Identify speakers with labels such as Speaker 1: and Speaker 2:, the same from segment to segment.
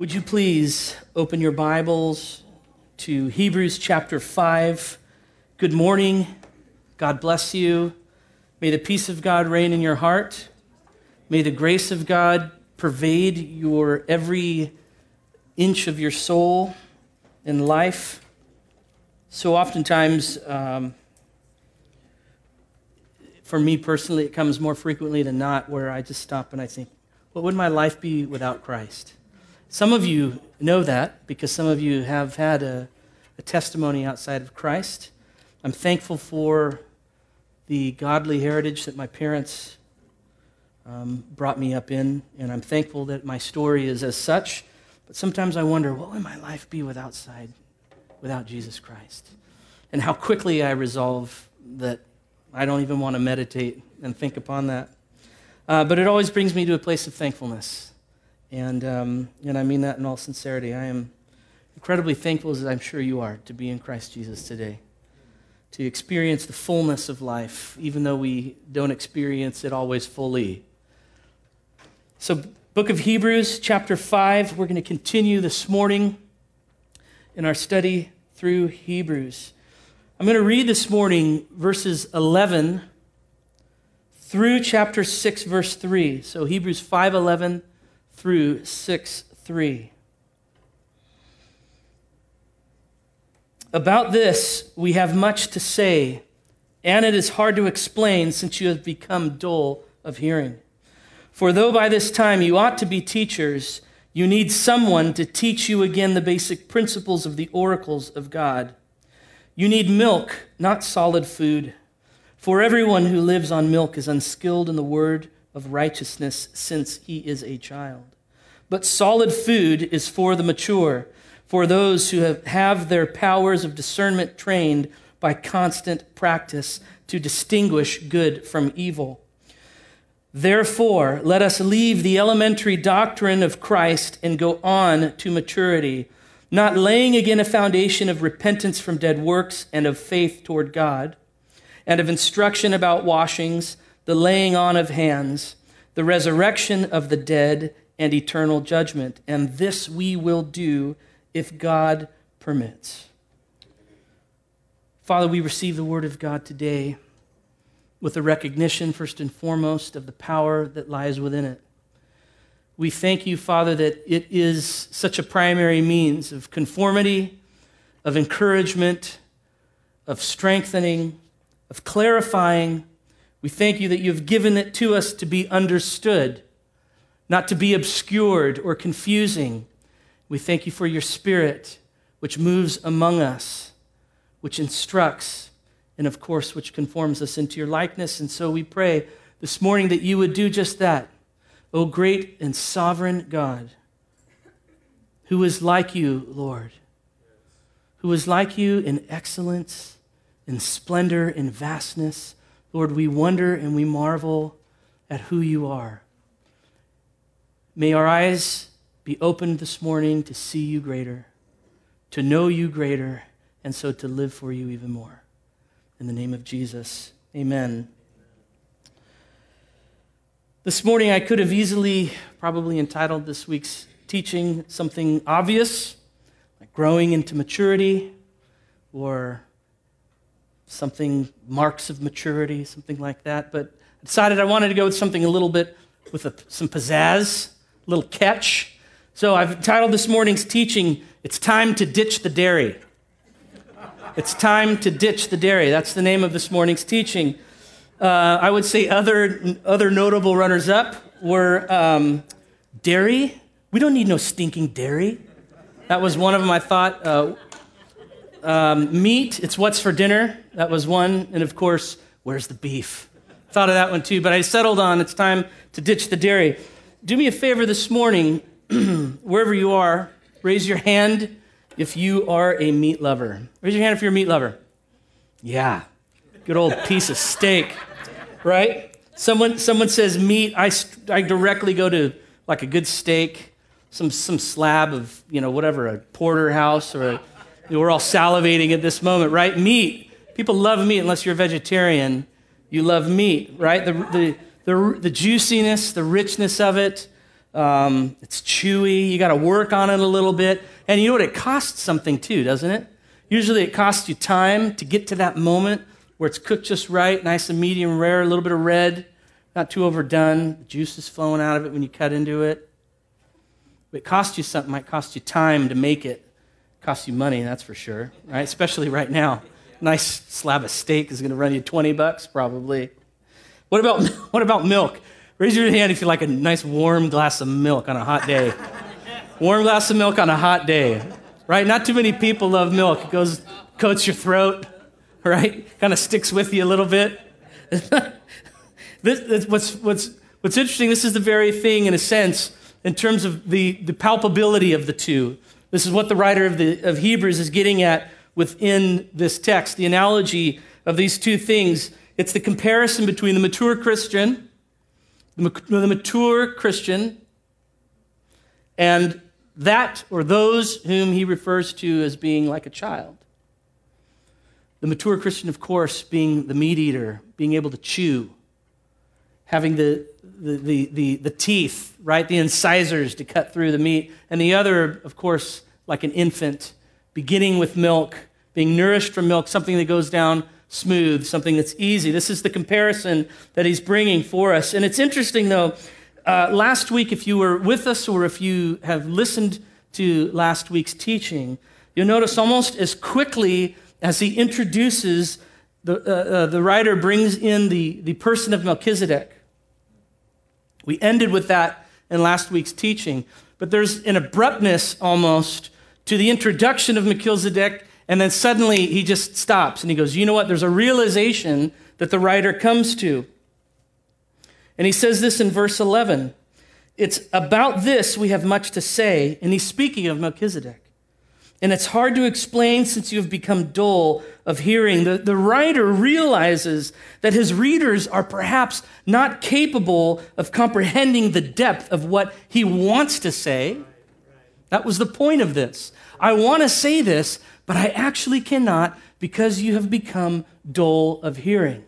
Speaker 1: Would you please open your Bibles to Hebrews chapter 5? Good morning. God bless you. May the peace of God reign in your heart. May the grace of God pervade your every inch of your soul and life. So, oftentimes, um, for me personally, it comes more frequently than not where I just stop and I think, what would my life be without Christ? Some of you know that because some of you have had a, a testimony outside of Christ. I'm thankful for the godly heritage that my parents um, brought me up in, and I'm thankful that my story is as such. But sometimes I wonder, what would my life be without side, without Jesus Christ? And how quickly I resolve that I don't even want to meditate and think upon that. Uh, but it always brings me to a place of thankfulness and, um, and I mean that in all sincerity. I am incredibly thankful, as I'm sure you are, to be in Christ Jesus today, to experience the fullness of life, even though we don't experience it always fully. So, book of Hebrews, chapter 5, we're going to continue this morning in our study through Hebrews. I'm going to read this morning verses 11 through chapter 6 verse 3. So Hebrews 5:11 through 6 3. About this, we have much to say, and it is hard to explain since you have become dull of hearing. For though by this time you ought to be teachers, you need someone to teach you again the basic principles of the oracles of God. You need milk, not solid food. For everyone who lives on milk is unskilled in the word of righteousness since he is a child. But solid food is for the mature, for those who have, have their powers of discernment trained by constant practice to distinguish good from evil. Therefore, let us leave the elementary doctrine of Christ and go on to maturity, not laying again a foundation of repentance from dead works and of faith toward God, and of instruction about washings, the laying on of hands, the resurrection of the dead, and eternal judgment. And this we will do if God permits. Father, we receive the word of God today with a recognition, first and foremost, of the power that lies within it. We thank you, Father, that it is such a primary means of conformity, of encouragement, of strengthening, of clarifying. We thank you that you've given it to us to be understood not to be obscured or confusing. We thank you for your spirit, which moves among us, which instructs, and of course, which conforms us into your likeness. And so we pray this morning that you would do just that. O great and sovereign God, who is like you, Lord, who is like you in excellence, in splendor, in vastness. Lord, we wonder and we marvel at who you are. May our eyes be opened this morning to see you greater, to know you greater, and so to live for you even more. In the name of Jesus, amen. This morning, I could have easily probably entitled this week's teaching something obvious, like growing into maturity, or something marks of maturity, something like that. But I decided I wanted to go with something a little bit with a, some pizzazz a little catch. So I've titled this morning's teaching, It's Time to Ditch the Dairy. It's time to ditch the dairy. That's the name of this morning's teaching. Uh, I would say other, other notable runners up were um, dairy. We don't need no stinking dairy. That was one of them I thought. Uh, um, meat, it's what's for dinner. That was one. And of course, where's the beef? Thought of that one too, but I settled on it's time to ditch the dairy do me a favor this morning, wherever you are, raise your hand if you are a meat lover. Raise your hand if you're a meat lover. Yeah, good old piece of steak, right? Someone, someone says meat, I, I directly go to like a good steak, some, some slab of, you know, whatever, a porterhouse or a, we're all salivating at this moment, right? Meat. People love meat unless you're a vegetarian. You love meat, right? The, the, the, the juiciness, the richness of it, Um, it's chewy. You got to work on it a little bit. And you know what? It costs something too, doesn't it? Usually it costs you time to get to that moment where it's cooked just right, nice and medium rare, a little bit of red, not too overdone. The juice is flowing out of it when you cut into it. It costs you something, it might cost you time to make it. Costs you money, that's for sure, right? Especially right now. Nice slab of steak is going to run you 20 bucks probably. What about, what about milk? Raise your hand if you like a nice warm glass of milk on a hot day. warm glass of milk on a hot day, right? Not too many people love milk. It goes, coats your throat, right? Kind of sticks with you a little bit. this, this, what's, what's, what's interesting, this is the very thing, in a sense, in terms of the, the palpability of the two. This is what the writer of, the, of Hebrews is getting at within this text. The analogy of these two things it's the comparison between the mature Christian the mature Christian, and that or those whom he refers to as being like a child. The mature Christian, of course, being the meat eater, being able to chew, having the, the, the, the, teeth, right, the incisors to cut through the meat, and the other, of course, like an infant, beginning with milk, being nourished from milk, something that goes down smooth, something that's easy. This is the comparison that he's bringing for us. And it's interesting, though, uh, last week, if you were with us or if you have listened to last week's teaching, you'll notice almost as quickly as he introduces, the, uh, uh, the writer brings in the, the person of Melchizedek. We ended with that in last week's teaching, but there's an abruptness almost to the introduction of Melchizedek and then suddenly he just stops and he goes, You know what? There's a realization that the writer comes to. And he says this in verse 11 It's about this we have much to say. And he's speaking of Melchizedek. And it's hard to explain since you have become dull of hearing. The, the writer realizes that his readers are perhaps not capable of comprehending the depth of what he wants to say. That was the point of this. I want to say this, but I actually cannot because you have become dull of hearing.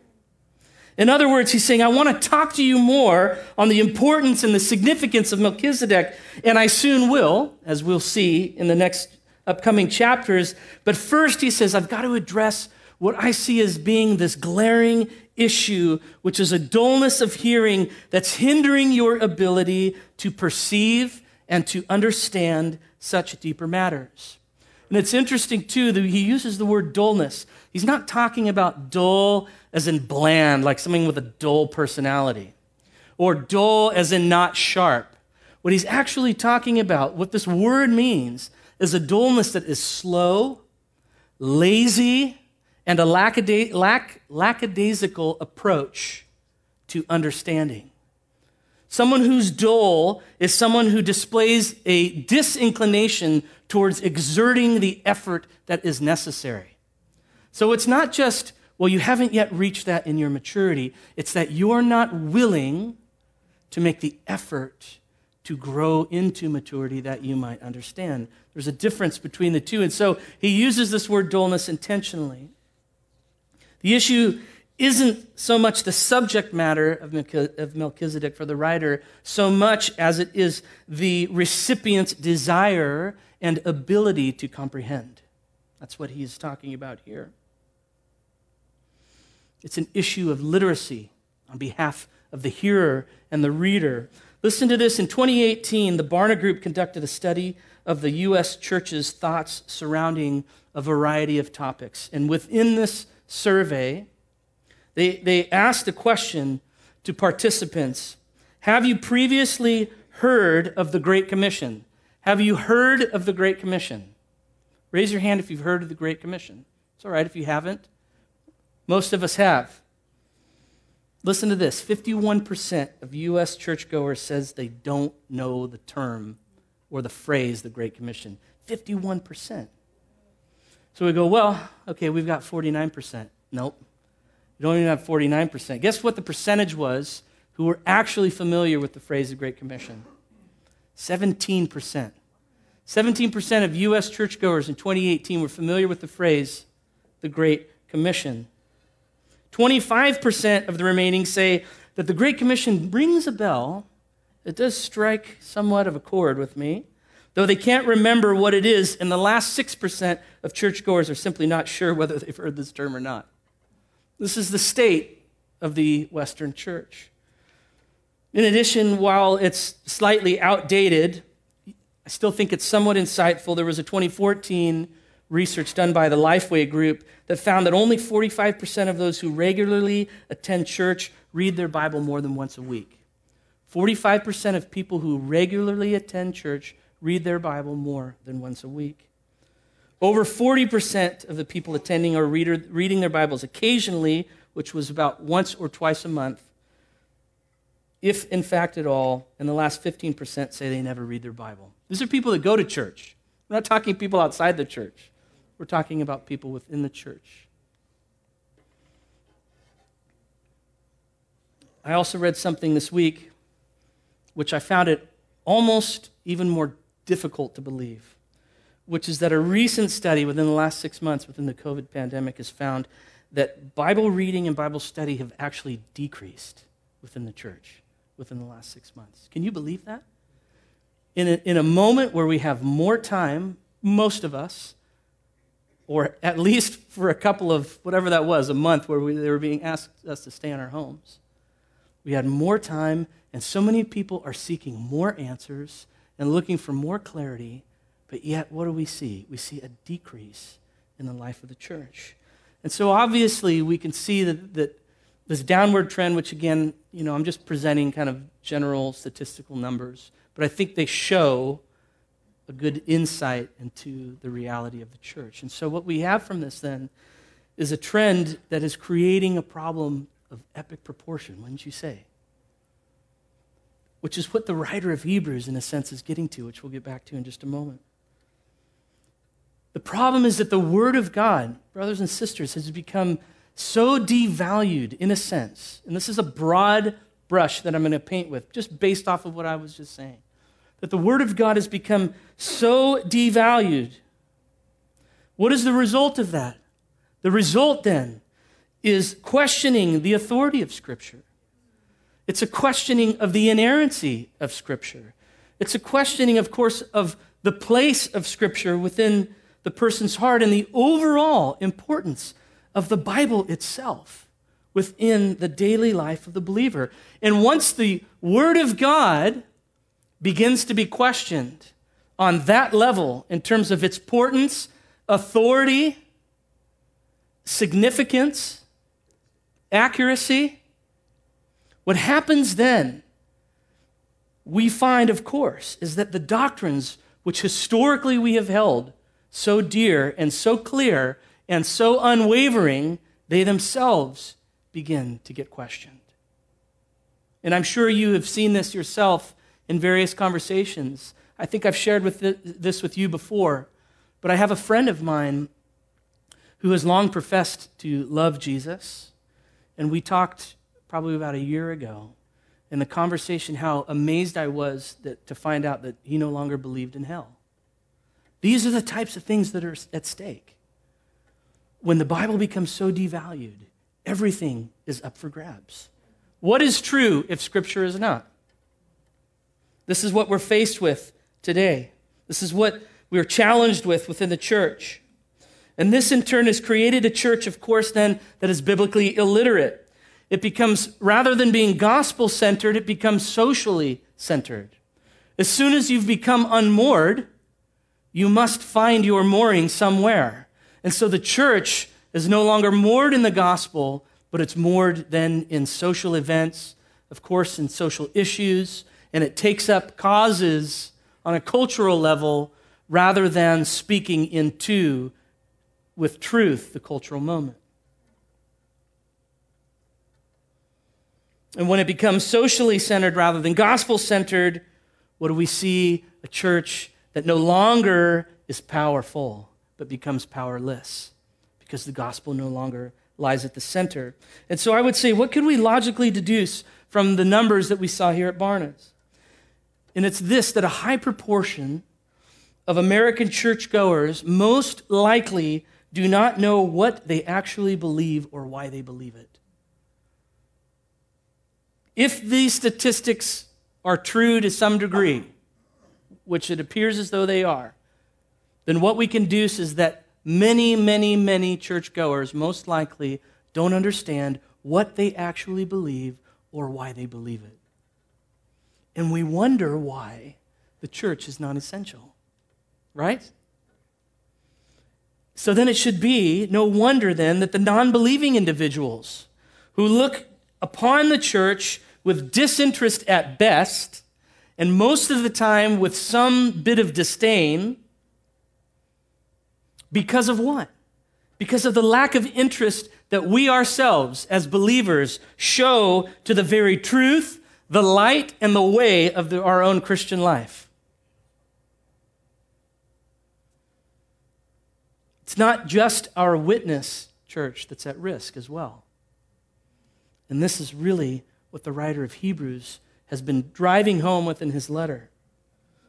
Speaker 1: In other words, he's saying, I want to talk to you more on the importance and the significance of Melchizedek, and I soon will, as we'll see in the next upcoming chapters. But first, he says, I've got to address what I see as being this glaring issue, which is a dullness of hearing that's hindering your ability to perceive and to understand such deeper matters. And it's interesting, too, that he uses the word dullness. He's not talking about dull as in bland, like something with a dull personality, or dull as in not sharp. What he's actually talking about, what this word means, is a dullness that is slow, lazy, and a lackada- lack- lackadaisical approach to understanding. Someone who's dull is someone who displays a disinclination towards exerting the effort that is necessary. So it's not just, well, you haven't yet reached that in your maturity, it's that you're not willing to make the effort to grow into maturity that you might understand. There's a difference between the two. And so he uses this word dullness intentionally. The issue isn't so much the subject matter of Melchizedek for the writer, so much as it is the recipient's desire and ability to comprehend. That's what he's talking about here. It's an issue of literacy on behalf of the hearer and the reader. Listen to this. In 2018, the Barna Group conducted a study of the U.S. church's thoughts surrounding a variety of topics. And within this survey, they, they asked a question to participants Have you previously heard of the Great Commission? Have you heard of the Great Commission? Raise your hand if you've heard of the Great Commission. It's all right if you haven't. Most of us have. Listen to this 51% of U.S. churchgoers says they don't know the term or the phrase the Great Commission. 51%. So we go, well, okay, we've got 49%. Nope. You don't even have 49%. Guess what the percentage was who were actually familiar with the phrase the Great Commission? 17%. 17% of U.S. churchgoers in 2018 were familiar with the phrase the Great Commission. 25% of the remaining say that the Great Commission rings a bell It does strike somewhat of a chord with me. Though they can't remember what it is, and the last 6% of churchgoers are simply not sure whether they've heard this term or not. This is the state of the Western church. In addition, while it's slightly outdated, I still think it's somewhat insightful. There was a 2014 research done by the Lifeway Group that found that only 45% of those who regularly attend church read their Bible more than once a week. 45% of people who regularly attend church read their Bible more than once a week. Over 40% of the people attending are reader, reading their Bibles occasionally, which was about once or twice a month, if in fact at all, and the last 15% say they never read their Bible. These are people that go to church. We're not talking people outside the church. We're talking about people within the church. I also read something this week which I found it almost even more difficult to believe, which is that a recent study within the last six months within the COVID pandemic has found that Bible reading and Bible study have actually decreased within the church within the last six months. Can you believe that? In a, in a moment where we have more time, most of us, or at least for a couple of whatever that was, a month where we, they were being asked us to stay in our homes. We had more time, and so many people are seeking more answers and looking for more clarity, but yet what do we see? We see a decrease in the life of the church. And so obviously we can see that, that this downward trend, which again, you know, I'm just presenting kind of general statistical numbers, but I think they show a good insight into the reality of the church. And so, what we have from this then is a trend that is creating a problem of epic proportion, wouldn't you say? Which is what the writer of Hebrews, in a sense, is getting to, which we'll get back to in just a moment. The problem is that the Word of God, brothers and sisters, has become so devalued, in a sense, and this is a broad brush that I'm going to paint with, just based off of what I was just saying that the Word of God has become so devalued. What is the result of that? The result then is questioning the authority of Scripture. It's a questioning of the inerrancy of Scripture. It's a questioning, of course, of the place of Scripture within the person's heart and the overall importance of the Bible itself within the daily life of the believer. And once the Word of God begins to be questioned on that level in terms of its importance, authority, significance, accuracy, what happens then, we find, of course, is that the doctrines which historically we have held so dear and so clear and so unwavering, they themselves begin to get questioned. And I'm sure you have seen this yourself in various conversations. I think I've shared with this with you before, but I have a friend of mine who has long professed to love Jesus, and we talked probably about a year ago in the conversation how amazed I was that, to find out that he no longer believed in hell. These are the types of things that are at stake. When the Bible becomes so devalued, everything is up for grabs. What is true if Scripture is not? This is what we're faced with today. This is what we're challenged with within the church. And this, in turn, has created a church, of course, then, that is biblically illiterate. It becomes, rather than being gospel centered, it becomes socially centered. As soon as you've become unmoored, you must find your mooring somewhere. And so the church is no longer moored in the gospel, but it's moored then in social events, of course, in social issues, and it takes up causes on a cultural level rather than speaking into, with truth, the cultural moment. And when it becomes socially centered rather than gospel centered, what do we see? A church that no longer is powerful, but becomes powerless because the gospel no longer lies at the center. And so I would say, what could we logically deduce from the numbers that we saw here at Barna? And it's this that a high proportion of American churchgoers most likely do not know what they actually believe or why they believe it. If these statistics are true to some degree, which it appears as though they are, then what we can deduce is that many, many, many churchgoers most likely don't understand what they actually believe or why they believe it. And we wonder why the church is non essential, right? So then it should be no wonder then that the non believing individuals who look upon the church with disinterest at best, and most of the time with some bit of disdain, because of what? Because of the lack of interest that we ourselves, as believers, show to the very truth, the light, and the way of the, our own Christian life. It's not just our witness, church, that's at risk as well. And this is really what the writer of Hebrews has been driving home with in his letter.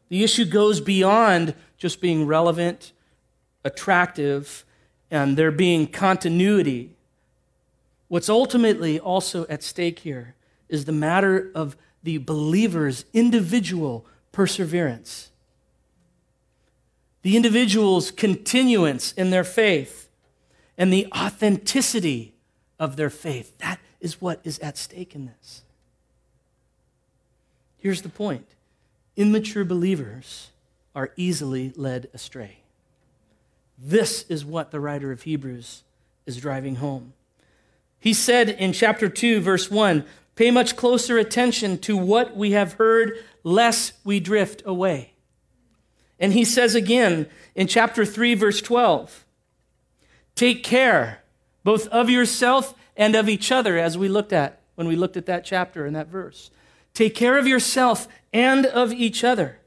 Speaker 1: The issue goes beyond just being relevant, attractive, and there being continuity. What's ultimately also at stake here is the matter of the believer's individual perseverance the individual's continuance in their faith and the authenticity of their faith. That is what is at stake in this. Here's the point immature believers are easily led astray. This is what the writer of Hebrews is driving home. He said in chapter 2, verse 1 Pay much closer attention to what we have heard, lest we drift away. And he says again in chapter 3, verse 12 Take care both of yourself and of each other, as we looked at when we looked at that chapter and that verse. Take care of yourself and of each other,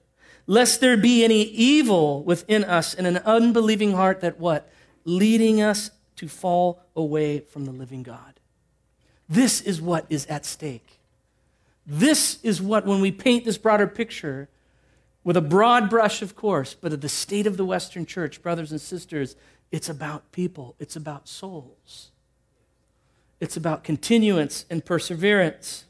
Speaker 1: lest there be any evil within us and an unbelieving heart that what? Leading us to fall away from the living God. This is what is at stake. This is what, when we paint this broader picture, with a broad brush, of course, but of the state of the Western church, brothers and sisters, it's about people, it's about souls, it's about continuance and perseverance.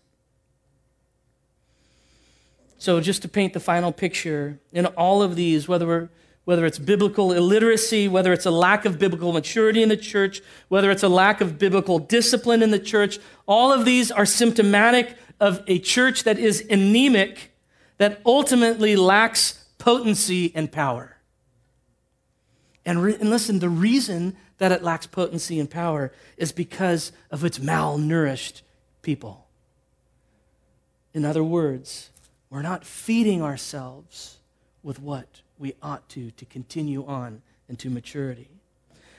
Speaker 1: So, just to paint the final picture, in all of these, whether we're whether it's biblical illiteracy, whether it's a lack of biblical maturity in the church, whether it's a lack of biblical discipline in the church, all of these are symptomatic of a church that is anemic that ultimately lacks potency and power. And, re- and listen, the reason that it lacks potency and power is because of its malnourished people. In other words, we're not feeding ourselves with what we ought to to continue on into maturity.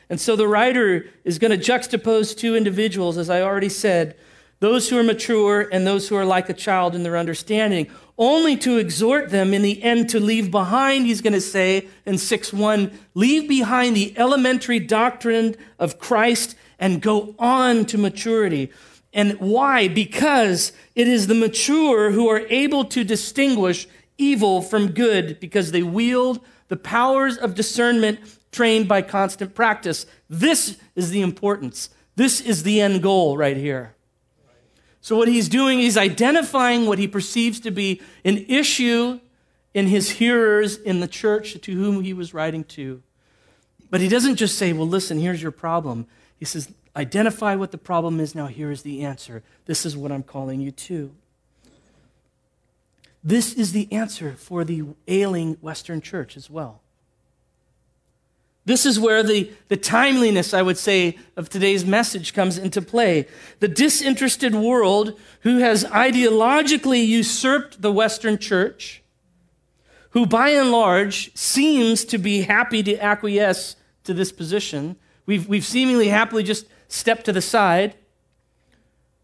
Speaker 1: And so the writer is going to juxtapose two individuals, as I already said, those who are mature and those who are like a child in their understanding, only to exhort them in the end to leave behind, he's going to say in 6 1, leave behind the elementary doctrine of Christ and go on to maturity. And why? Because it is the mature who are able to distinguish evil from good because they wield the powers of discernment trained by constant practice. This is the importance. This is the end goal right here. So, what he's doing is identifying what he perceives to be an issue in his hearers in the church to whom he was writing to. But he doesn't just say, Well, listen, here's your problem. He says, Identify what the problem is. Now, here is the answer. This is what I'm calling you to. This is the answer for the ailing Western church as well. This is where the, the timeliness, I would say, of today's message comes into play. The disinterested world who has ideologically usurped the Western church, who by and large seems to be happy to acquiesce to this position. We've, we've seemingly happily just stepped to the side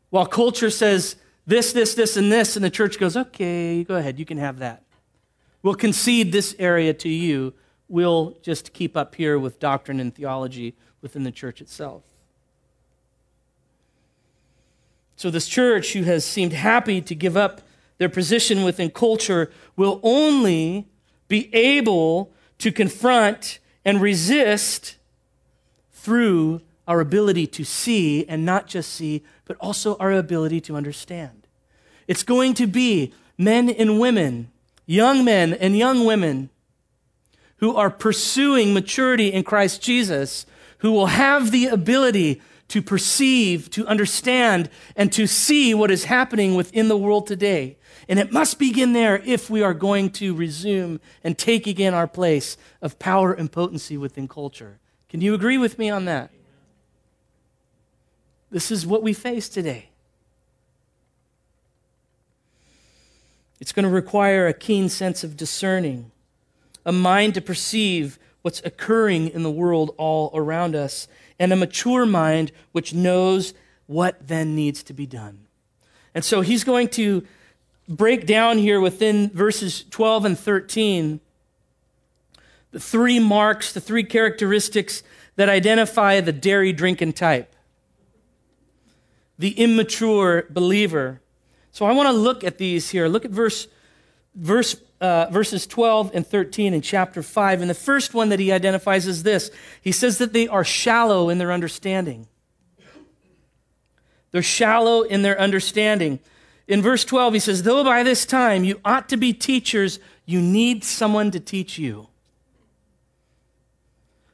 Speaker 1: while culture says this, this, this, and this, and the church goes, okay, go ahead, you can have that. We'll concede this area to you we'll just keep up here with doctrine and theology within the church itself. So, this church who has seemed happy to give up their position within culture will only be able to confront and resist through our ability to see, and not just see, but also our ability to understand. It's going to be men and women, young men and young women who are pursuing maturity in Christ Jesus, who will have the ability to perceive, to understand, and to see what is happening within the world today. And it must begin there if we are going to resume and take again our place of power and potency within culture. Can you agree with me on that? This is what we face today. It's going to require a keen sense of discerning, a mind to perceive what's occurring in the world all around us, and a mature mind which knows what then needs to be done. And so he's going to break down here within verses 12 and 13 the three marks, the three characteristics that identify the dairy drinking type, the immature believer. So I want to look at these here. Look at verse, verse, uh, verses 12 and 13 in chapter 5. And the first one that he identifies is this he says that they are shallow in their understanding. They're shallow in their understanding. In verse 12, he says, Though by this time you ought to be teachers, you need someone to teach you.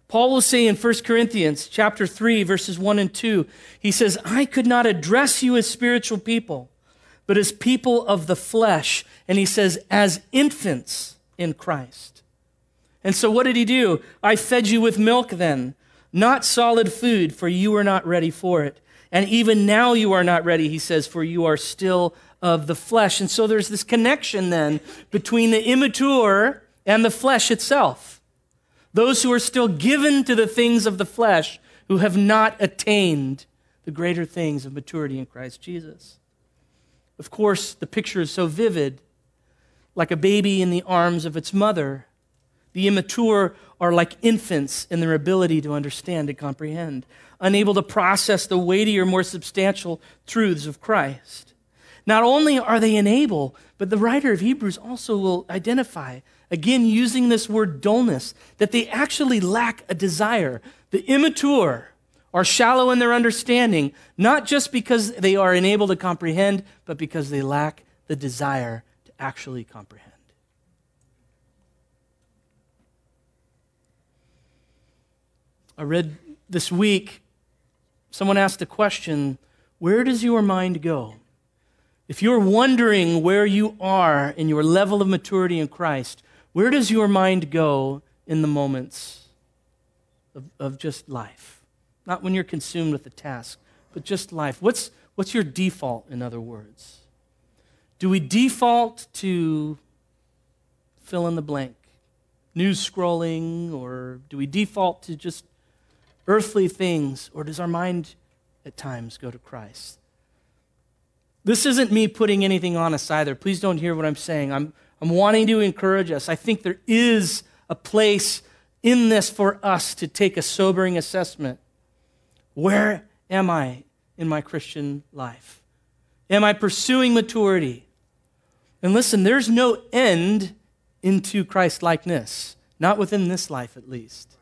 Speaker 1: Paul will say in 1 Corinthians chapter 3 verses 1 and 2, he says, "I could not address you as spiritual people, but as people of the flesh." And he says, "as infants in Christ." And so what did he do? I fed you with milk then, not solid food, for you were not ready for it. And even now you are not ready, he says, for you are still of the flesh. And so there's this connection then between the immature and the flesh itself. Those who are still given to the things of the flesh, who have not attained the greater things of maturity in Christ Jesus. Of course, the picture is so vivid, like a baby in the arms of its mother. The immature are like infants in their ability to understand and comprehend unable to process the weightier, more substantial truths of Christ. Not only are they unable, but the writer of Hebrews also will identify, again using this word dullness, that they actually lack a desire. The immature are shallow in their understanding, not just because they are unable to comprehend, but because they lack the desire to actually comprehend. I read this week Someone asked a question Where does your mind go? If you're wondering where you are in your level of maturity in Christ, where does your mind go in the moments of, of just life? Not when you're consumed with a task, but just life. What's, what's your default, in other words? Do we default to fill in the blank? News scrolling, or do we default to just earthly things, or does our mind at times go to Christ? This isn't me putting anything on us either. Please don't hear what I'm saying. I'm, I'm wanting to encourage us. I think there is a place in this for us to take a sobering assessment. Where am I in my Christian life? Am I pursuing maturity? And listen, there's no end into Christ likeness, not within this life at least.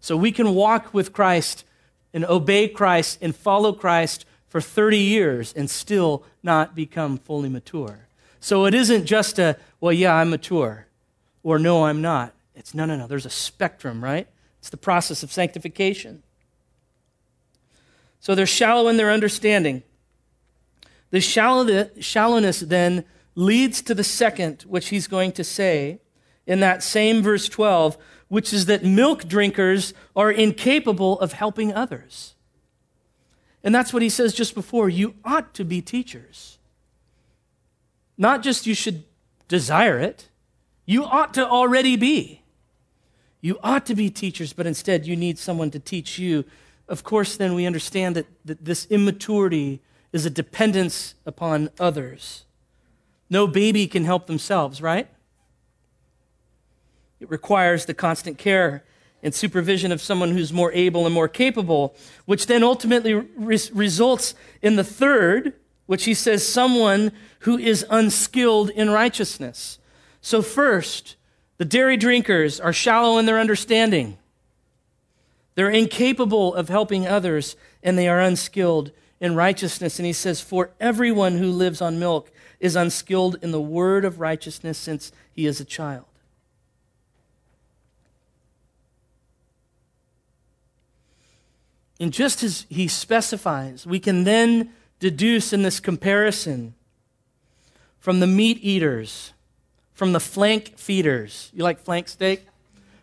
Speaker 1: So we can walk with Christ and obey Christ and follow Christ for 30 years and still not become fully mature. So it isn't just a, well, yeah, I'm mature, or no, I'm not. It's no, no, no. There's a spectrum, right? It's the process of sanctification. So they're shallow in their understanding. The shallowness then leads to the second, which he's going to say in that same verse 12 which is that milk drinkers are incapable of helping others. And that's what he says just before. You ought to be teachers. Not just you should desire it, you ought to already be. You ought to be teachers, but instead you need someone to teach you. Of course, then we understand that, that this immaturity is a dependence upon others. No baby can help themselves, right? It requires the constant care and supervision of someone who's more able and more capable, which then ultimately re- results in the third, which he says, someone who is unskilled in righteousness. So, first, the dairy drinkers are shallow in their understanding. They're incapable of helping others, and they are unskilled in righteousness. And he says, For everyone who lives on milk is unskilled in the word of righteousness since he is a child. And just as he specifies, we can then deduce in this comparison from the meat eaters, from the flank feeders. You like flank steak?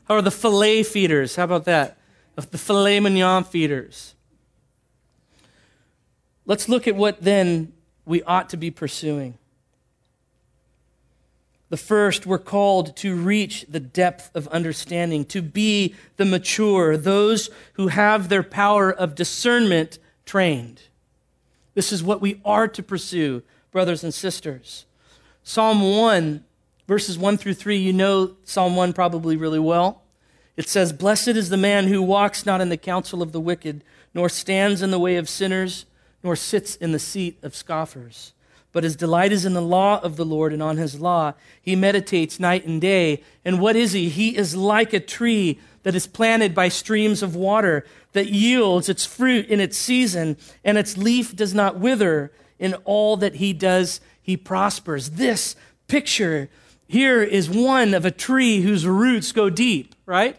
Speaker 1: How are the filet feeders? How about that? The filet mignon feeders. Let's look at what then we ought to be pursuing. The first, we're called to reach the depth of understanding, to be the mature, those who have their power of discernment trained. This is what we are to pursue, brothers and sisters. Psalm 1, verses 1 through 3, you know Psalm 1 probably really well. It says, Blessed is the man who walks not in the counsel of the wicked, nor stands in the way of sinners, nor sits in the seat of scoffers but his delight is in the law of the Lord, and on his law he meditates night and day. And what is he? He is like a tree that is planted by streams of water, that yields its fruit in its season, and its leaf does not wither. In all that he does, he prospers. This picture here is one of a tree whose roots go deep, right?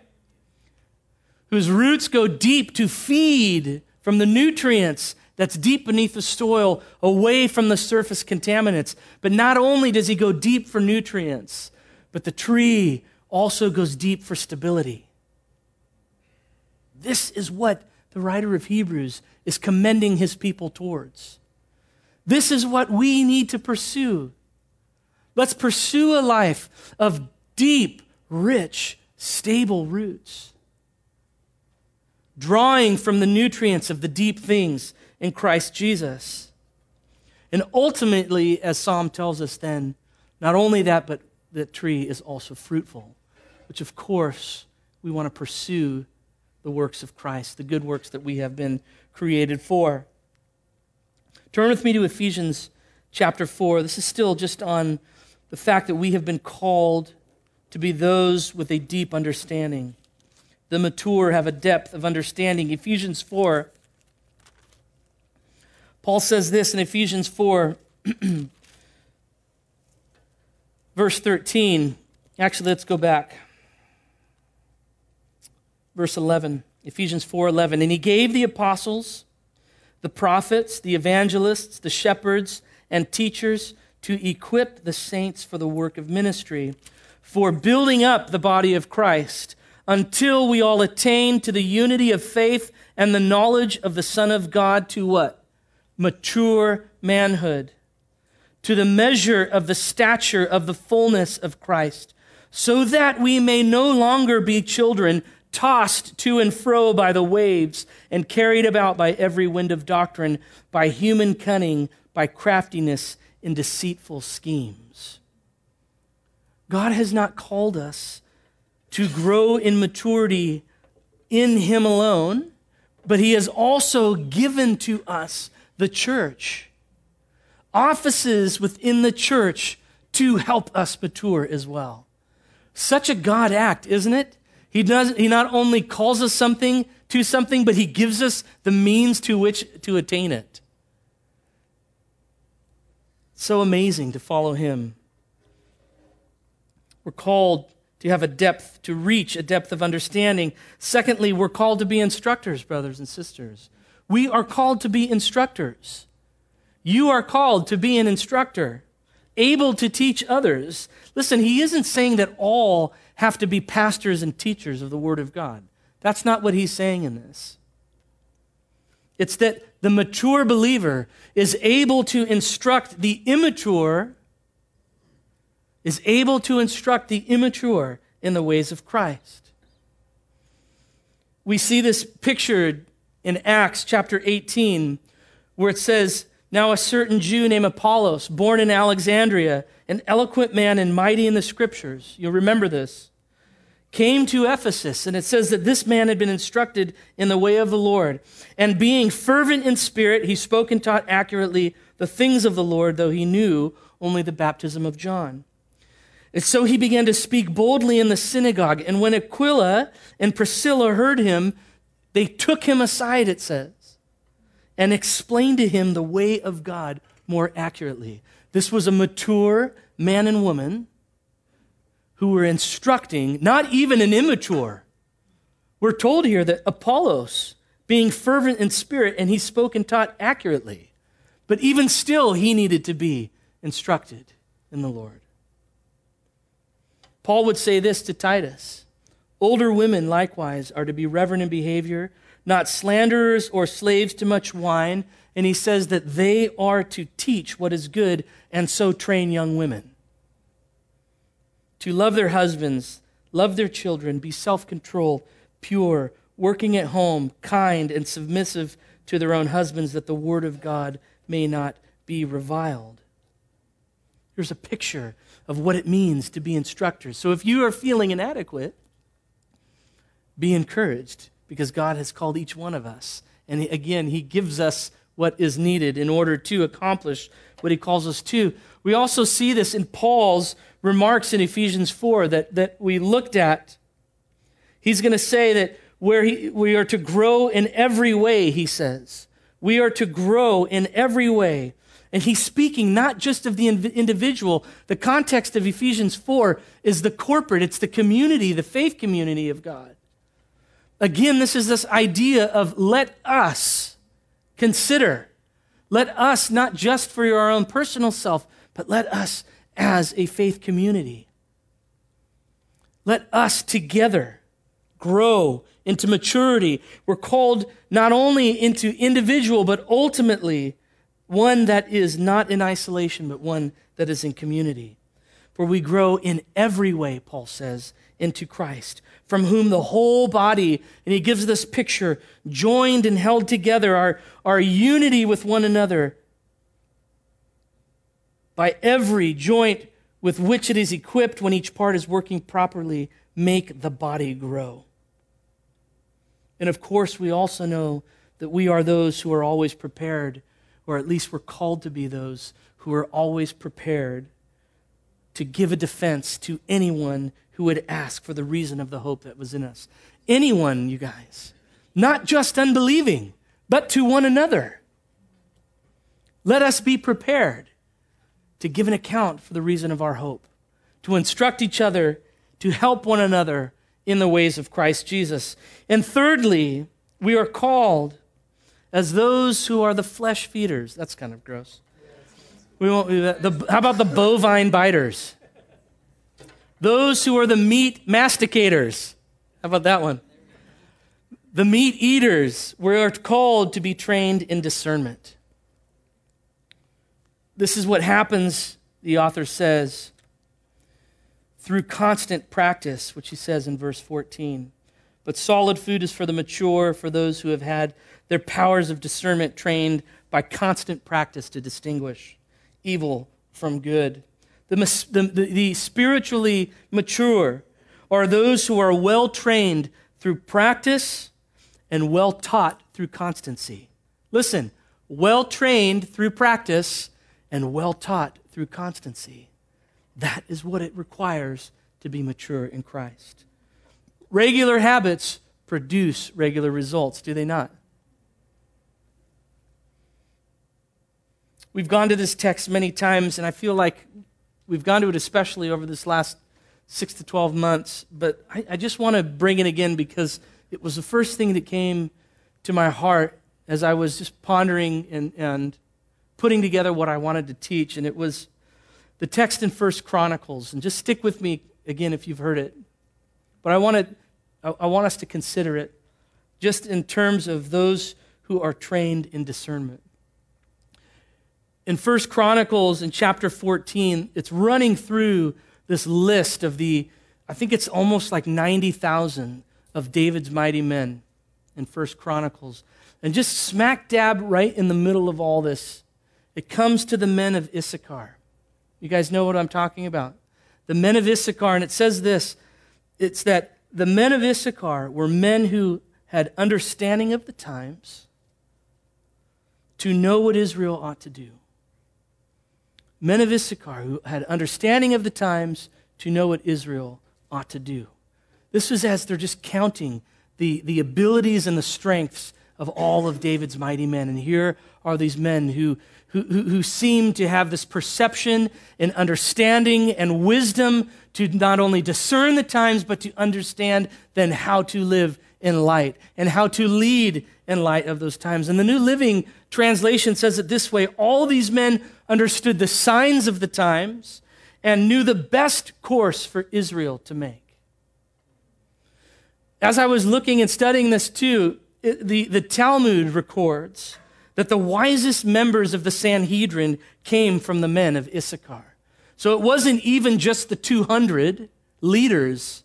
Speaker 1: Whose roots go deep to feed from the nutrients that's deep beneath the soil, away from the surface contaminants. But not only does he go deep for nutrients, but the tree also goes deep for stability. This is what the writer of Hebrews is commending his people towards. This is what we need to pursue. Let's pursue a life of deep, rich, stable roots, drawing from the nutrients of the deep things in Christ Jesus. And ultimately, as Psalm tells us then, not only that, but the tree is also fruitful, which of course we want to pursue the works of Christ, the good works that we have been created for. Turn with me to Ephesians chapter 4. This is still just on the fact that we have been called to be those with a deep understanding. The mature have a depth of understanding. Ephesians 4 Paul says this in Ephesians 4, verse 13. Actually, let's go back. Verse 11, Ephesians 4:11, And he gave the apostles, the prophets, the evangelists, the shepherds, and teachers to equip the saints for the work of ministry, for building up the body of Christ, until we all attain to the unity of faith and the knowledge of the Son of God to what? mature manhood, to the measure of the stature of the fullness of Christ, so that we may no longer be children tossed to and fro by the waves and carried about by every wind of doctrine, by human cunning, by craftiness in deceitful schemes. God has not called us to grow in maturity in Him alone, but He has also given to us the church, offices within the church to help us mature as well. Such a God act, isn't it? He, does, he not only calls us something to something, but he gives us the means to which to attain it. So amazing to follow him. We're called to have a depth, to reach a depth of understanding. Secondly, we're called to be instructors, brothers and sisters. We are called to be instructors. You are called to be an instructor, able to teach others. Listen, he isn't saying that all have to be pastors and teachers of the Word of God. That's not what he's saying in this. It's that the mature believer is able to instruct the immature, is able to instruct the immature in the ways of Christ. We see this pictured in Acts chapter 18, where it says, Now a certain Jew named Apollos, born in Alexandria, an eloquent man and mighty in the scriptures, you'll remember this, came to Ephesus. And it says that this man had been instructed in the way of the Lord. And being fervent in spirit, he spoke and taught accurately the things of the Lord, though he knew only the baptism of John. And so he began to speak boldly in the synagogue. And when Aquila and Priscilla heard him, they took him aside, it says, and explain to him the way of God more accurately. This was a mature man and woman who were instructing, not even an immature. We're told here that Apollos, being fervent in spirit, and he spoke and taught accurately. But even still, he needed to be instructed in the Lord. Paul would say this to Titus Older women, likewise, are to be reverent in behavior, not slanderers or slaves to much wine. And he says that they are to teach what is good and so train young women. To love their husbands, love their children, be self controlled, pure, working at home, kind, and submissive to their own husbands, that the word of God may not be reviled. Here's a picture of what it means to be instructors. So if you are feeling inadequate, be encouraged because God has called each one of us. And again, He gives us what is needed in order to accomplish what He calls us to. We also see this in Paul's remarks in Ephesians 4 that, that we looked at. He's going to say that where he, we are to grow in every way, he says. We are to grow in every way. And he's speaking not just of the individual. The context of Ephesians 4 is the corporate, it's the community, the faith community of God. Again, this is this idea of let us consider. Let us, not just for our own personal self, but let us as a faith community. Let us together grow into maturity. We're called not only into individual, but ultimately one that is not in isolation, but one that is in community. For we grow in every way, Paul says, into Christ, from whom the whole body, and he gives this picture, joined and held together, our, our unity with one another by every joint with which it is equipped when each part is working properly, make the body grow. And of course, we also know that we are those who are always prepared, or at least we're called to be those who are always prepared to give a defense to anyone who would ask for the reason of the hope that was in us. Anyone, you guys. Not just unbelieving, but to one another. Let us be prepared to give an account for the reason of our hope, to instruct each other, to help one another in the ways of Christ Jesus. And thirdly, we are called as those who are the flesh feeders. That's kind of gross. We won't, do the, how about the bovine biters? Those who are the meat masticators. How about that one? The meat eaters. We are called to be trained in discernment. This is what happens, the author says, through constant practice, which he says in verse 14. But solid food is for the mature, for those who have had their powers of discernment trained by constant practice to distinguish evil from good. The, the, the, spiritually mature are those who are well trained through practice and well taught through constancy. Listen, well trained through practice and well taught through constancy. That is what it requires to be mature in Christ. Regular habits produce regular results, do they not? We've gone to this text many times, and I feel like We've gone to it especially over this last six to 12 months, but I, I just want to bring it again because it was the first thing that came to my heart as I was just pondering and, and putting together what I wanted to teach. And it was the text in First Chronicles. And just stick with me again if you've heard it. But I want, to, I, I want us to consider it just in terms of those who are trained in discernment in First Chronicles in chapter 14, it's running through this list of the, I think it's almost like 90,000 of David's mighty men in First Chronicles. And just smack dab right in the middle of all this, it comes to the men of Issachar. You guys know what I'm talking about. The men of Issachar, and it says this it's that the men of Issachar were men who had understanding of the times to know what Israel ought to do men of Issachar who had understanding of the times to know what Israel ought to do. This was as they're just counting the, the abilities and the strengths of all of David's mighty men. And here are these men who, who, who, who seem to have this perception and understanding and wisdom to not only discern the times, but to understand then how to live in light and how to lead in light of those times. And the New Living Translation says it this way All these men understood the signs of the times and knew the best course for Israel to make. As I was looking and studying this too, it, the, the Talmud records that the wisest members of the Sanhedrin came from the men of Issachar. So it wasn't even just the 200 leaders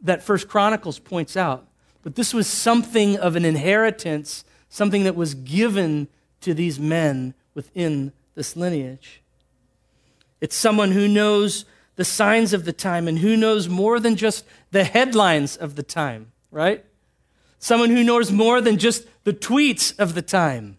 Speaker 1: that First Chronicles points out, but this was something of an inheritance, something that was given to these men within this lineage. It's someone who knows the signs of the time and who knows more than just the headlines of the time, right? Someone who knows more than just the tweets of the time.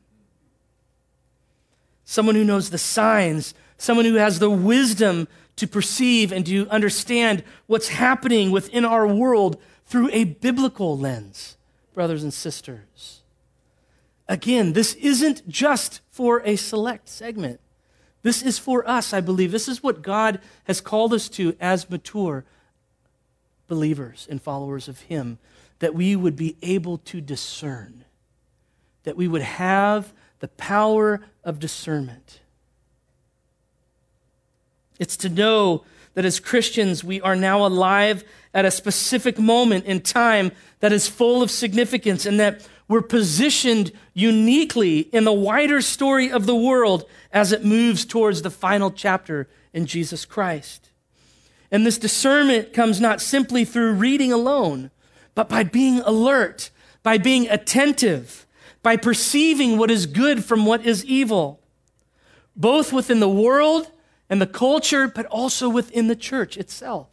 Speaker 1: Someone who knows the signs, someone who has the wisdom to perceive and to understand what's happening within our world through a biblical lens, brothers and sisters. Again, this isn't just for a select segment. This is for us, I believe. This is what God has called us to as mature believers and followers of Him, that we would be able to discern, that we would have the power of discernment. It's to know that as Christians, we are now alive at a specific moment in time that is full of significance and that we're positioned uniquely in the wider story of the world as it moves towards the final chapter in Jesus Christ. And this discernment comes not simply through reading alone, but by being alert, by being attentive, by perceiving what is good from what is evil, both within the world and the culture, but also within the church itself.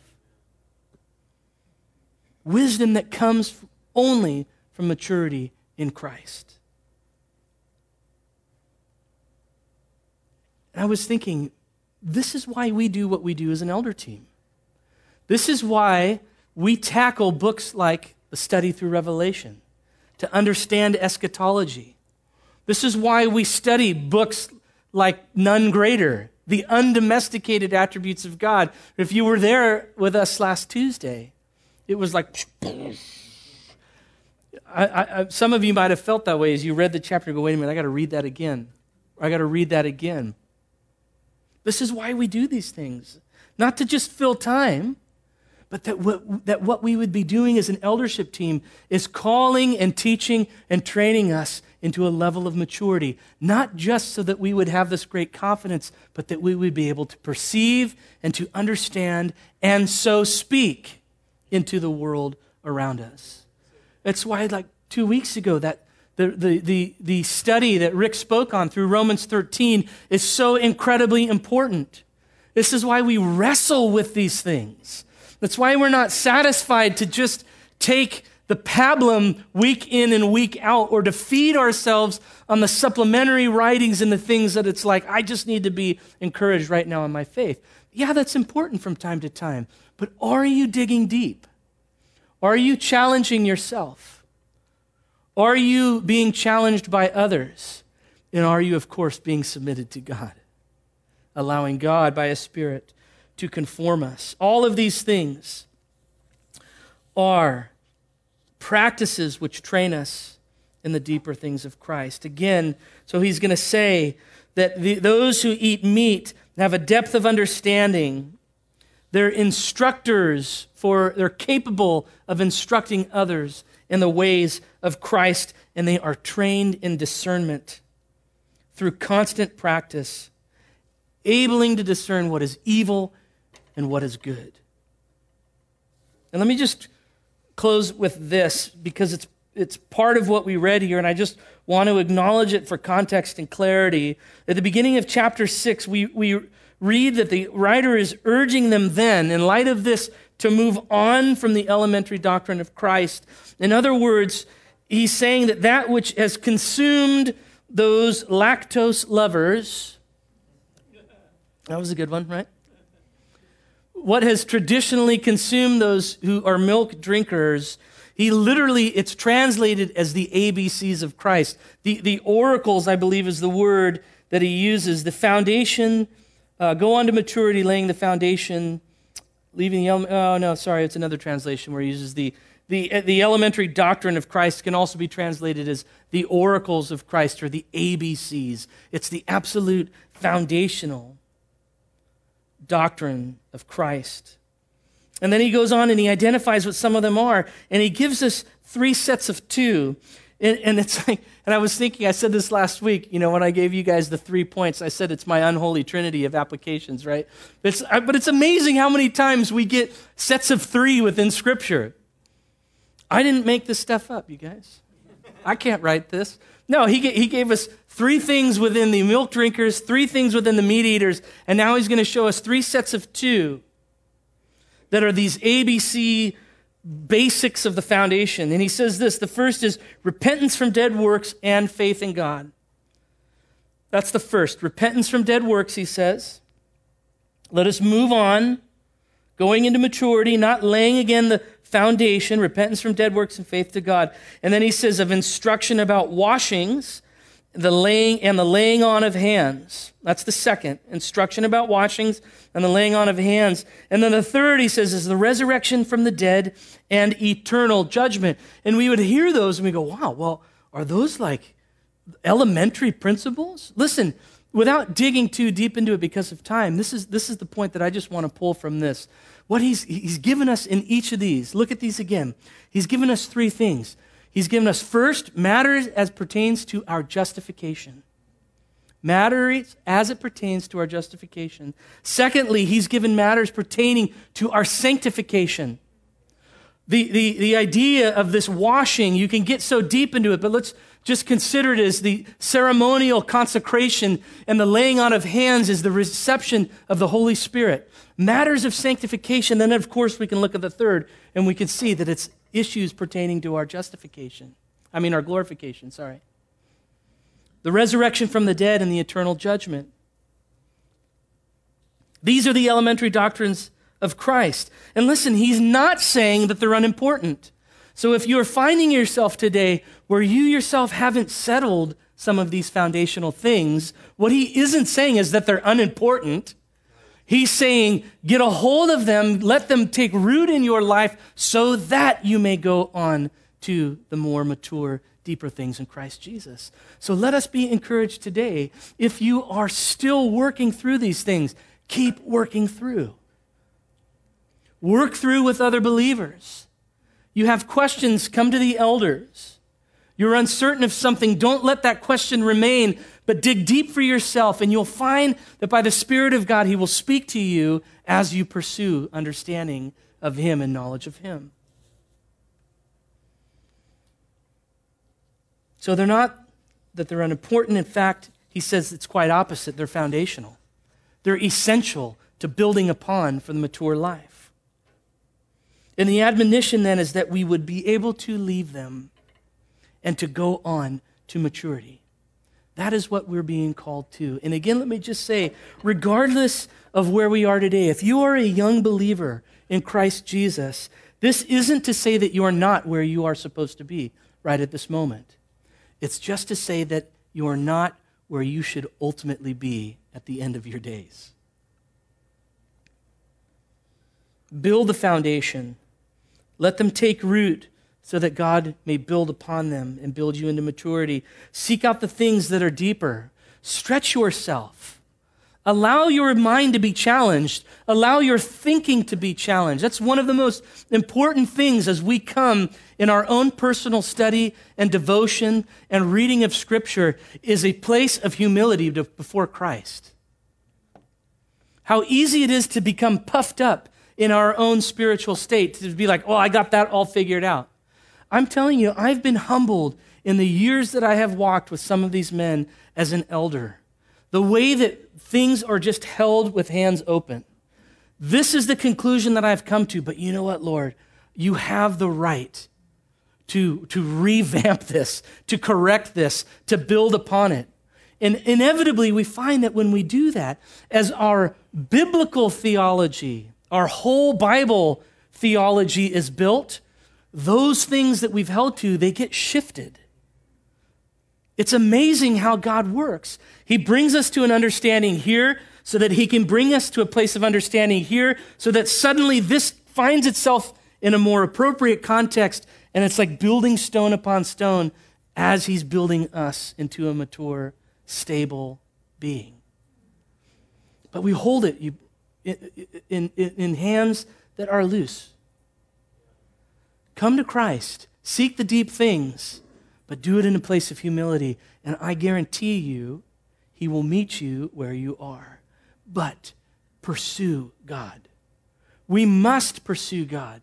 Speaker 1: Wisdom that comes only from maturity in Christ. And I was thinking, this is why we do what we do as an elder team. This is why we tackle books like the study through Revelation to understand eschatology. This is why we study books like None Greater, the undomesticated attributes of God. If you were there with us last Tuesday, it was like I, I, some of you might have felt that way as you read the chapter go, wait a minute, I got to read that again. I got to read that again. This is why we do these things. Not to just fill time, but that what, that what we would be doing as an eldership team is calling and teaching and training us into a level of maturity, not just so that we would have this great confidence, but that we would be able to perceive and to understand and so speak into the world around us. That's why, like two weeks ago, that the, the, the, the study that Rick spoke on through Romans 13 is so incredibly important. This is why we wrestle with these things. That's why we're not satisfied to just take the pablum week in and week out or to feed ourselves on the supplementary writings and the things that it's like, I just need to be encouraged right now in my faith. Yeah, that's important from time to time. But are you digging deep? Are you challenging yourself? Are you being challenged by others? And are you, of course, being submitted to God? Allowing God by a Spirit to conform us. All of these things are practices which train us in the deeper things of Christ. Again, so he's going to say that the, those who eat meat have a depth of understanding they're instructors for, they're capable of instructing others in the ways of Christ, and they are trained in discernment through constant practice, abling to discern what is evil and what is good. And let me just close with this because it's, it's part of what we read here, and I just want to acknowledge it for context and clarity. At the beginning of chapter 6, we, we read that the writer is urging them then, in light of this, to move on from the elementary doctrine of Christ. In other words, he's saying that that which has consumed those lactose lovers, that was a good one, right? What has traditionally consumed those who are milk drinkers, He literally, it's translated as the ABCs of Christ. The, the oracles, I believe, is the word that he uses. The foundation, uh, go on to maturity, laying the foundation, leaving the, oh no, sorry, it's another translation where he uses the, the, the elementary doctrine of Christ can also be translated as the oracles of Christ or the ABCs. It's the absolute foundational doctrine of Christ. And then he goes on and he identifies what some of them are, and he gives us three sets of two. And, and, it's like, and I was thinking, I said this last week, you know, when I gave you guys the three points, I said it's my unholy trinity of applications, right? But it's, but it's amazing how many times we get sets of three within Scripture. I didn't make this stuff up, you guys. I can't write this. No, he, he gave us three things within the milk drinkers, three things within the meat eaters, and now he's going to show us three sets of two that are these ABC basics of the foundation. And he says this the first is repentance from dead works and faith in God. That's the first. Repentance from dead works, he says. Let us move on, going into maturity, not laying again the foundation, repentance from dead works and faith to God. And then he says of instruction about washings the laying and the laying on of hands. That's the second instruction about washings and the laying on of hands. And then the third, he says, is the resurrection from the dead and eternal judgment. And we would hear those and we go, wow, well, are those like elementary principles? Listen, without digging too deep into it because of time, this is, this is the point that I just want to pull from this. What he's, he's given us in each of these, look at these again. He's given us three things He's given us first matters as pertains to our justification. Matters as it pertains to our justification. Secondly, he's given matters pertaining to our sanctification. The, the, the idea of this washing, you can get so deep into it, but let's just consider it as the ceremonial consecration and the laying on of hands is the reception of the Holy Spirit. Matters of sanctification. Then, of course, we can look at the third and we can see that it's issues pertaining to our justification. I mean, our glorification, sorry. The resurrection from the dead and the eternal judgment. These are the elementary doctrines of Christ. And listen, he's not saying that they're unimportant. So if you're finding yourself today where you yourself haven't settled some of these foundational things, what he isn't saying is that they're unimportant. He's saying, get a hold of them, let them take root in your life so that you may go on to the more mature, deeper things in Christ Jesus. So let us be encouraged today. If you are still working through these things, keep working through. Work through with other believers. You have questions, come to the elders. You're uncertain of something, don't let that question remain, but dig deep for yourself, and you'll find that by the Spirit of God, He will speak to you as you pursue understanding of Him and knowledge of Him. So they're not that they're unimportant. In fact, he says it's quite opposite. They're foundational, they're essential to building upon for the mature life. And the admonition then is that we would be able to leave them and to go on to maturity. That is what we're being called to. And again, let me just say regardless of where we are today, if you are a young believer in Christ Jesus, this isn't to say that you are not where you are supposed to be right at this moment. It's just to say that you are not where you should ultimately be at the end of your days. Build the foundation, let them take root so that God may build upon them and build you into maturity. Seek out the things that are deeper. Stretch yourself. Allow your mind to be challenged. Allow your thinking to be challenged. That's one of the most important things as we come in our own personal study and devotion and reading of Scripture is a place of humility before Christ. How easy it is to become puffed up in our own spiritual state, to be like, oh, I got that all figured out. I'm telling you, I've been humbled in the years that I have walked with some of these men as an elder. The way that things are just held with hands open. This is the conclusion that I've come to. But you know what, Lord? You have the right to, to revamp this, to correct this, to build upon it. And inevitably, we find that when we do that, as our biblical theology, our whole Bible theology is built, those things that we've held to, they get shifted. It's amazing how God works. He brings us to an understanding here so that He can bring us to a place of understanding here so that suddenly this finds itself in a more appropriate context and it's like building stone upon stone as He's building us into a mature, stable being. But we hold it in, in, in hands that are loose. Come to Christ, seek the deep things, but do it in a place of humility. And I guarantee you, He will meet you where you are. But pursue God. We must pursue God.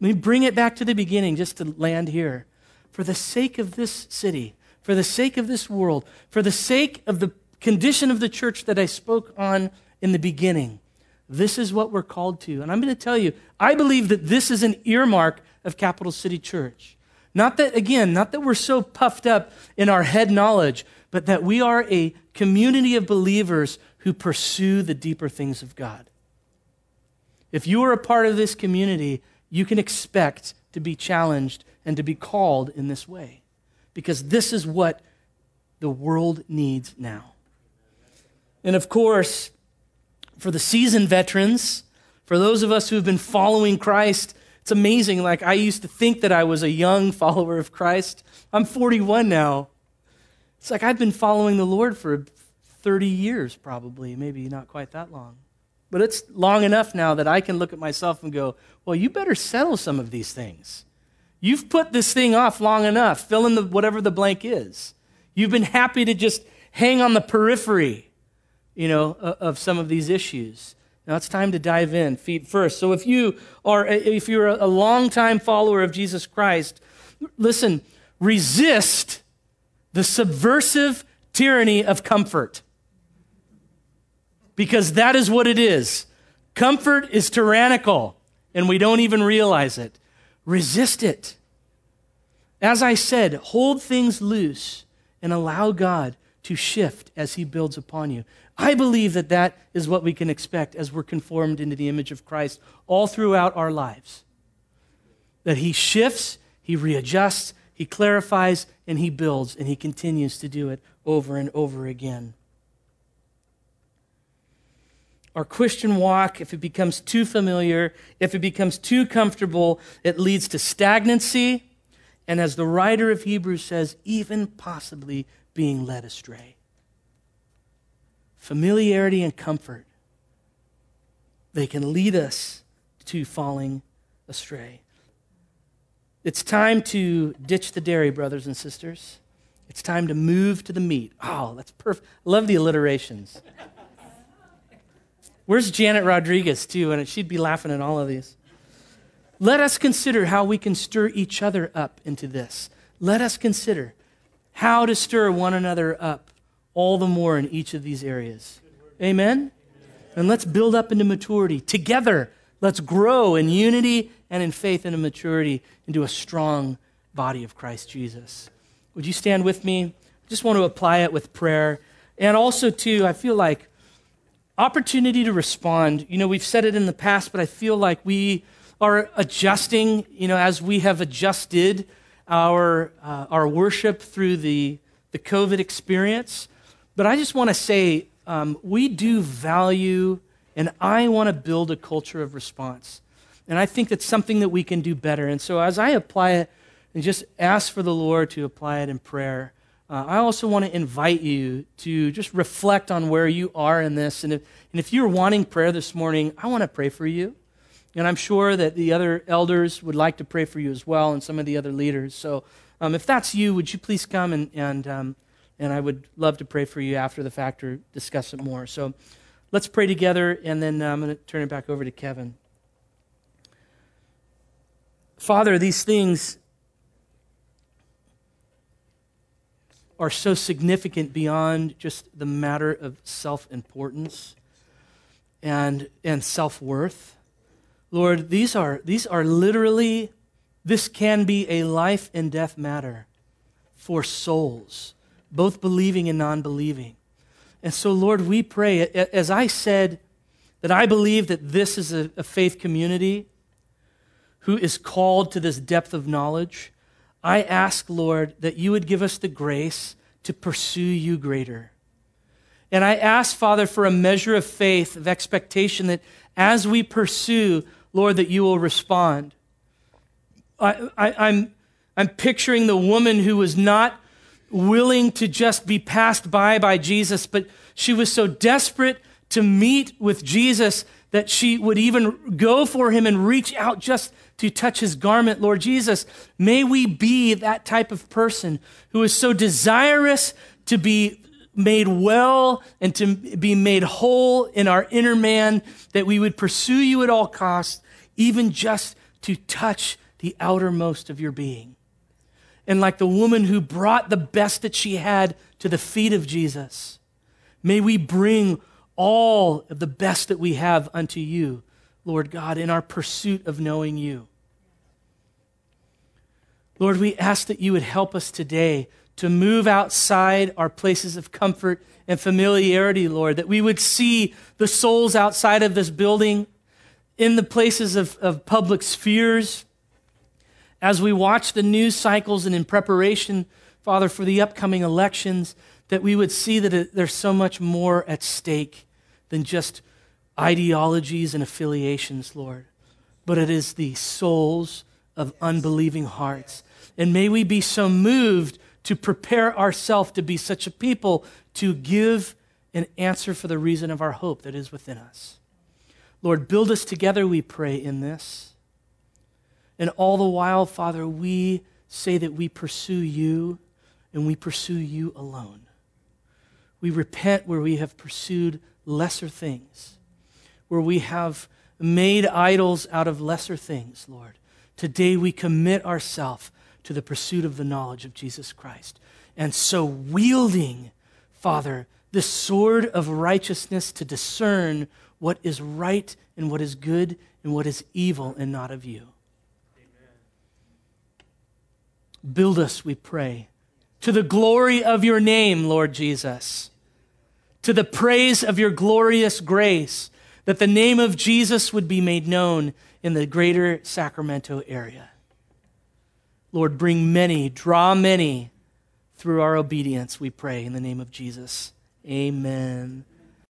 Speaker 1: Let me bring it back to the beginning just to land here. For the sake of this city, for the sake of this world, for the sake of the condition of the church that I spoke on in the beginning, this is what we're called to. And I'm going to tell you, I believe that this is an earmark of Capital City Church. Not that, again, not that we're so puffed up in our head knowledge, but that we are a community of believers who pursue the deeper things of God. If you are a part of this community, you can expect to be challenged and to be called in this way because this is what the world needs now. And of course, for the seasoned veterans, for those of us who have been following Christ, it's amazing. Like, I used to think that I was a young follower of Christ. I'm 41 now. It's like I've been following the Lord for 30 years, probably, maybe not quite that long. But it's long enough now that I can look at myself and go, well, you better settle some of these things. You've put this thing off long enough. Fill in the, whatever the blank is. You've been happy to just hang on the periphery, you know, of some of these issues. Now it's time to dive in feet first. So if you are if you're a longtime follower of Jesus Christ, listen, resist the subversive tyranny of comfort. Because that is what it is. Comfort is tyrannical, and we don't even realize it. Resist it. As I said, hold things loose and allow God to shift as He builds upon you. I believe that that is what we can expect as we're conformed into the image of Christ all throughout our lives. That He shifts, He readjusts, He clarifies, and He builds, and He continues to do it over and over again. Our Christian walk, if it becomes too familiar, if it becomes too comfortable, it leads to stagnancy, and as the writer of Hebrews says, even possibly being led astray. Familiarity and comfort, they can lead us to falling astray. It's time to ditch the dairy, brothers and sisters. It's time to move to the meat. Oh, that's perfect. I love the alliterations. Where's Janet Rodriguez, too? And she'd be laughing at all of these. Let us consider how we can stir each other up into this. Let us consider how to stir one another up all the more in each of these areas. Amen? And let's build up into maturity together. Let's grow in unity and in faith and in maturity into a strong body of Christ Jesus. Would you stand with me? I just want to apply it with prayer. And also, too, I feel like opportunity to respond. You know, we've said it in the past, but I feel like we are adjusting, you know, as we have adjusted our, uh, our worship through the, the COVID experience. But I just want to say um, we do value, and I want to build a culture of response. And I think that's something that we can do better. And so as I apply it, and just ask for the Lord to apply it in prayer, uh, I also want to invite you to just reflect on where you are in this. And if, and if you're wanting prayer this morning, I want to pray for you. And I'm sure that the other elders would like to pray for you as well, and some of the other leaders. So um, if that's you, would you please come and, and, um, and I would love to pray for you after the fact or discuss it more. So let's pray together, and then uh, I'm going to turn it back over to Kevin. Father, these things are so significant beyond just the matter of self importance and, and self worth. Lord, these are, these are literally, this can be a life and death matter for souls, both believing and non believing. And so, Lord, we pray, as I said, that I believe that this is a, a faith community who is called to this depth of knowledge, I ask, Lord, that you would give us the grace to pursue you greater. And I ask, Father, for a measure of faith, of expectation that as we pursue, Lord, that you will respond. I, I, I'm, I'm picturing the woman who was not willing to just be passed by by Jesus, but she was so desperate to meet with Jesus that she would even go for him and reach out just to touch his garment. Lord Jesus, may we be that type of person who is so desirous to be made well and to be made whole in our inner man that we would pursue you at all costs, even just to touch the outermost of your being. And like the woman who brought the best that she had to the feet of Jesus, may we bring all of the best that we have unto you, Lord God, in our pursuit of knowing you. Lord, we ask that you would help us today to move outside our places of comfort and familiarity, Lord, that we would see the souls outside of this building, in the places of, of public spheres, as we watch the news cycles and in preparation, Father, for the upcoming elections, that we would see that there's so much more at stake than just ideologies and affiliations, Lord, but it is the souls of unbelieving hearts. And may we be so moved to prepare ourselves to be such a people to give an answer for the reason of our hope that is within us. Lord, build us together, we pray, in this. And all the while, Father, we say that we pursue you and we pursue you alone. We repent where we have pursued lesser things, where we have made idols out of lesser things, Lord. Today we commit ourselves to the pursuit of the knowledge of Jesus Christ. And so, wielding, Father, the sword of righteousness to discern what is right and what is good and what is evil and not of you. Amen. Build us, we pray, to the glory of your name, Lord Jesus, to the praise of your glorious grace, that the name of Jesus would be made known in the greater Sacramento area. Lord, bring many, draw many through our obedience, we pray, in the name of Jesus. Amen.